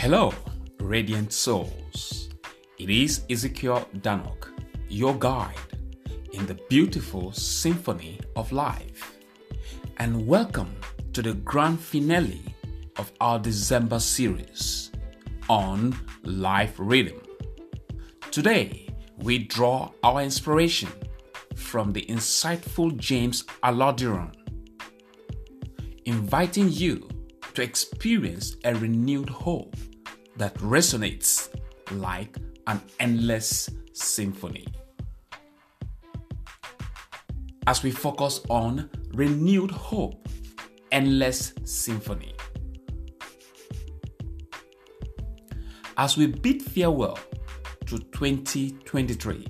Hello, radiant souls. It is Ezekiel Danok, your guide in the beautiful symphony of life. And welcome to the grand finale of our December series on Life Rhythm. Today, we draw our inspiration from the insightful James Aladiran, inviting you to experience a renewed hope that resonates like an endless symphony. As we focus on renewed hope, endless symphony. As we bid farewell to 2023,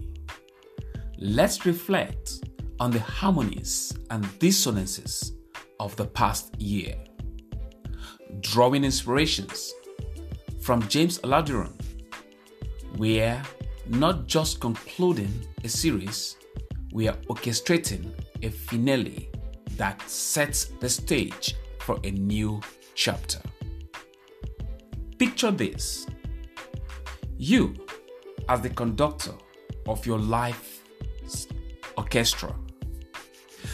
let's reflect on the harmonies and dissonances of the past year, drawing inspirations from James Aladiran, we are not just concluding a series, we are orchestrating a finale that sets the stage for a new chapter. Picture this you, as the conductor of your life orchestra,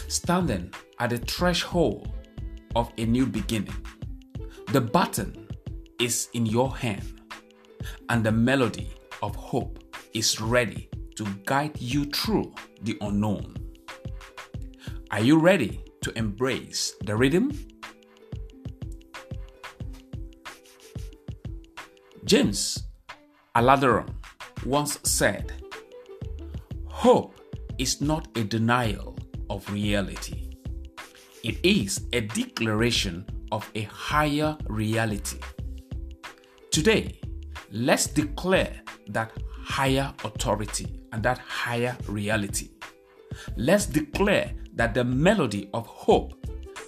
standing at the threshold of a new beginning. The button is in your hand, and the melody of hope is ready to guide you through the unknown. Are you ready to embrace the rhythm? James Aladiran once said, Hope is not a denial of reality, it is a declaration of a higher reality. Today, let's declare that higher authority and that higher reality. Let's declare that the melody of hope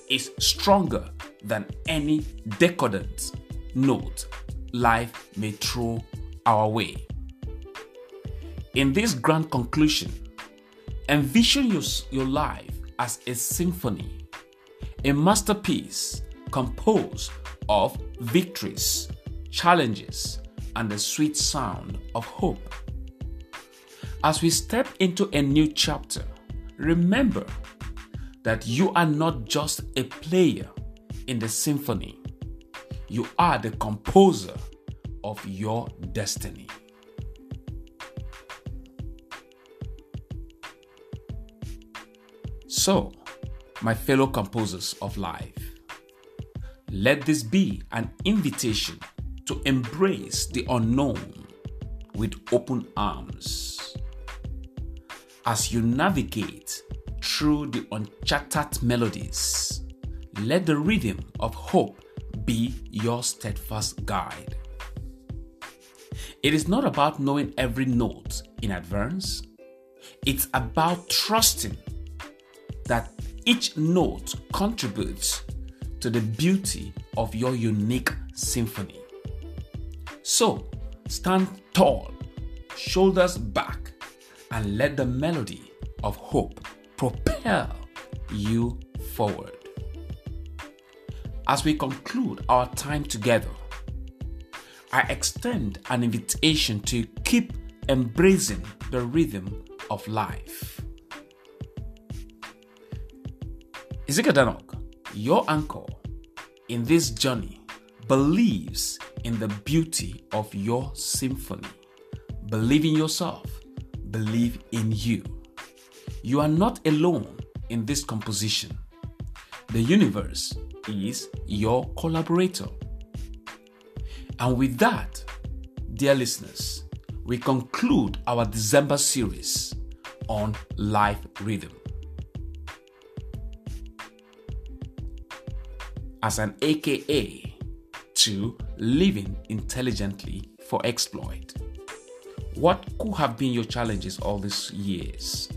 is stronger than any decadent note life may throw our way. In this grand conclusion, envision your, your life as a symphony, a masterpiece composed of victories challenges, and the sweet sound of hope. As we step into a new chapter, remember that you are not just a player in the symphony, you are the composer of your destiny. So, my fellow composers of life, let this be an invitation to embrace the unknown with open arms. As you navigate through the uncharted melodies, let the rhythm of hope be your steadfast guide. It is not about knowing every note in advance, it's about trusting that each note contributes to the beauty of your unique symphony. So stand tall, shoulders back, and let the melody of hope propel you forward. As we conclude our time together, I extend an invitation to keep embracing the rhythm of life. Ezekiel Danok, your anchor in this journey, believes in the beauty of your symphony. Believe in yourself, believe in you. You are not alone in this composition. The universe is your collaborator. And with that, dear listeners, we conclude our December series on life rhythm. As an AKA to living intelligently for exploit. What could have been your challenges all these years?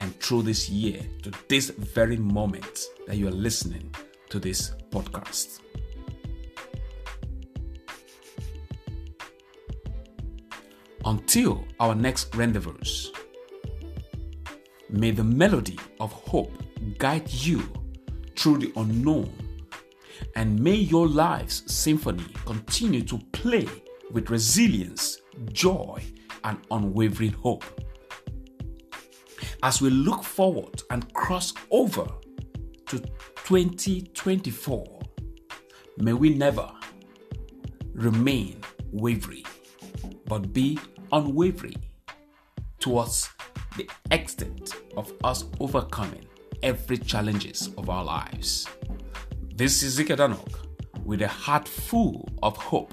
And through this year to this very moment that you are listening to this podcast. Until our next rendezvous, may the melody of hope guide you through the unknown And may your life's symphony continue to play with resilience, joy, and unwavering hope. As we look forward and cross over to 2024, may we never remain wavering, but be unwavering towards the extent of us overcoming every challenges of our lives. This is Ezekiel Danok with a heart full of hope.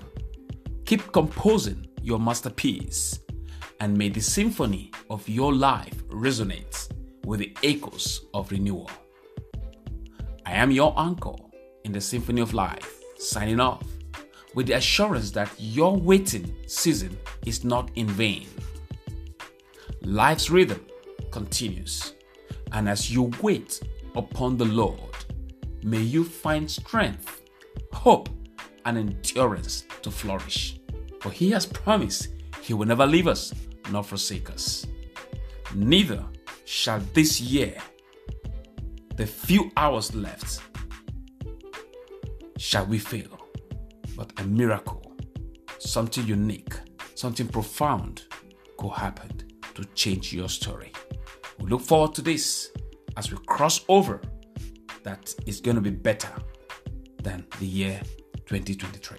Keep composing your masterpiece and may the symphony of your life resonate with the echoes of renewal. I am your uncle in the symphony of life, signing off with the assurance that your waiting season is not in vain. Life's rhythm continues, and as you wait upon the Lord, may you find strength, hope, and endurance to flourish. For he has promised he will never leave us nor forsake us. Neither shall this year, the few hours left, shall we fail but a miracle, something unique, something profound could happen to change your story. We look forward to this as we cross over that is going to be better than the year 2023.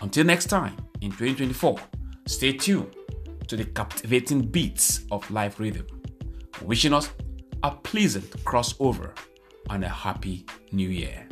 Until next time in 2024, stay tuned to the captivating beats of life rhythm, wishing us a pleasant crossover and a happy new year.